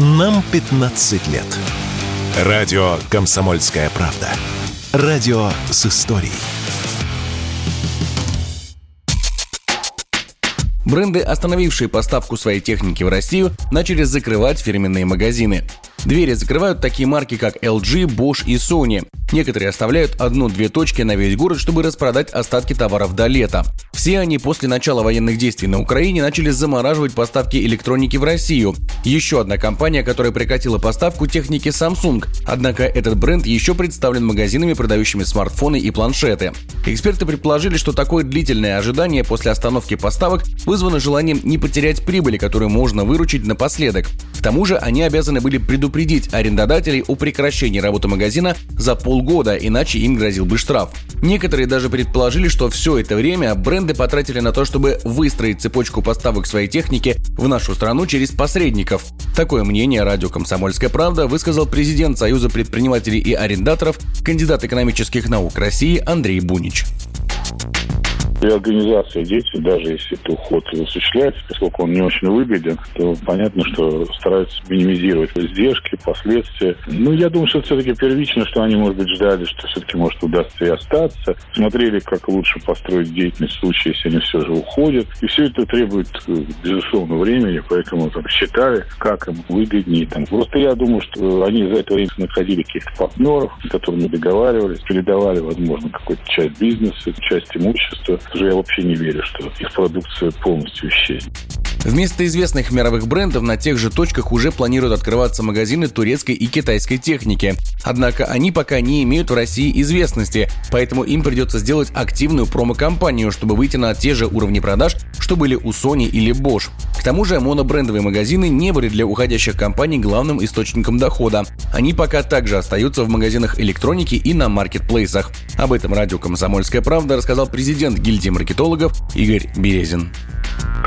Нам 15 лет. Радио «Комсомольская правда». Радио с историей. Бренды, остановившие поставку своей техники в Россию, начали закрывать фирменные магазины. Двери закрывают такие марки, как LG, Bosch и Sony. Некоторые оставляют одну-две точки на весь город, чтобы распродать остатки товаров до лета. Все они после начала военных действий на Украине начали замораживать поставки электроники в Россию. Еще одна компания, которая прекратила поставку техники Samsung. Однако этот бренд еще представлен магазинами, продающими смартфоны и планшеты. Эксперты предположили, что такое длительное ожидание после остановки поставок вызвано желанием не потерять прибыли, которую можно выручить напоследок. К тому же они обязаны были предупредить арендодателей о прекращении работы магазина за полгода, иначе им грозил бы штраф. Некоторые даже предположили, что все это время бренды потратили на то, чтобы выстроить цепочку поставок своей техники в нашу страну через посредников. Такое мнение радио «Комсомольская правда» высказал президент Союза предпринимателей и арендаторов, кандидат экономических наук России Андрей Бунич. Организации действий, даже если это уход осуществляется, поскольку он не очень выгоден, то понятно, что стараются минимизировать издержки, последствия. Ну, я думаю, что все-таки первично, что они, может быть, ждали, что все-таки, может, удастся и остаться. Смотрели, как лучше построить деятельность в случае, если они все же уходят. И все это требует, безусловно, времени, поэтому там, считали, как им выгоднее. Там. Просто я думаю, что они за это время находили каких-то партнеров, с которыми договаривались, передавали, возможно, какую-то часть бизнеса, часть имущества уже я вообще не верю, что их продукция полностью исчезнет. Вместо известных мировых брендов на тех же точках уже планируют открываться магазины турецкой и китайской техники. Однако они пока не имеют в России известности, поэтому им придется сделать активную промо-компанию, чтобы выйти на те же уровни продаж, что были у Sony или Bosch. Тому же монобрендовые магазины не были для уходящих компаний главным источником дохода. Они пока также остаются в магазинах электроники и на маркетплейсах. Об этом радио «Комсомольская правда» рассказал президент гильдии маркетологов Игорь Березин.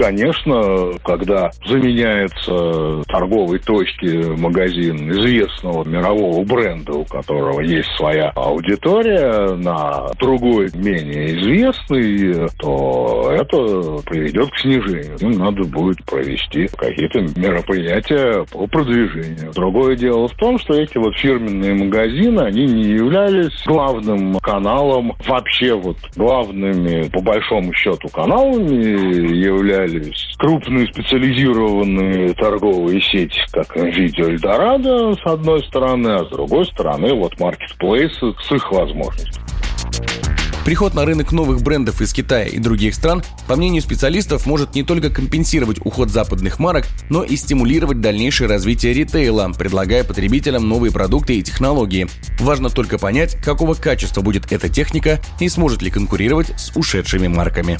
Конечно, когда заменяется торговой точки магазин известного мирового бренда, у которого есть своя аудитория, на другой, менее известный, то это приведет к снижению. Им надо будет провести какие-то мероприятия по продвижению. Другое дело в том, что эти вот фирменные магазины, они не являлись главным каналом, вообще вот главными, по большому счету, каналами являлись являлись крупные специализированные торговые сети, как Видео Эльдорадо, с одной стороны, а с другой стороны, вот маркетплейсы с их возможностями. Приход на рынок новых брендов из Китая и других стран, по мнению специалистов, может не только компенсировать уход западных марок, но и стимулировать дальнейшее развитие ритейла, предлагая потребителям новые продукты и технологии. Важно только понять, какого качества будет эта техника и сможет ли конкурировать с ушедшими марками.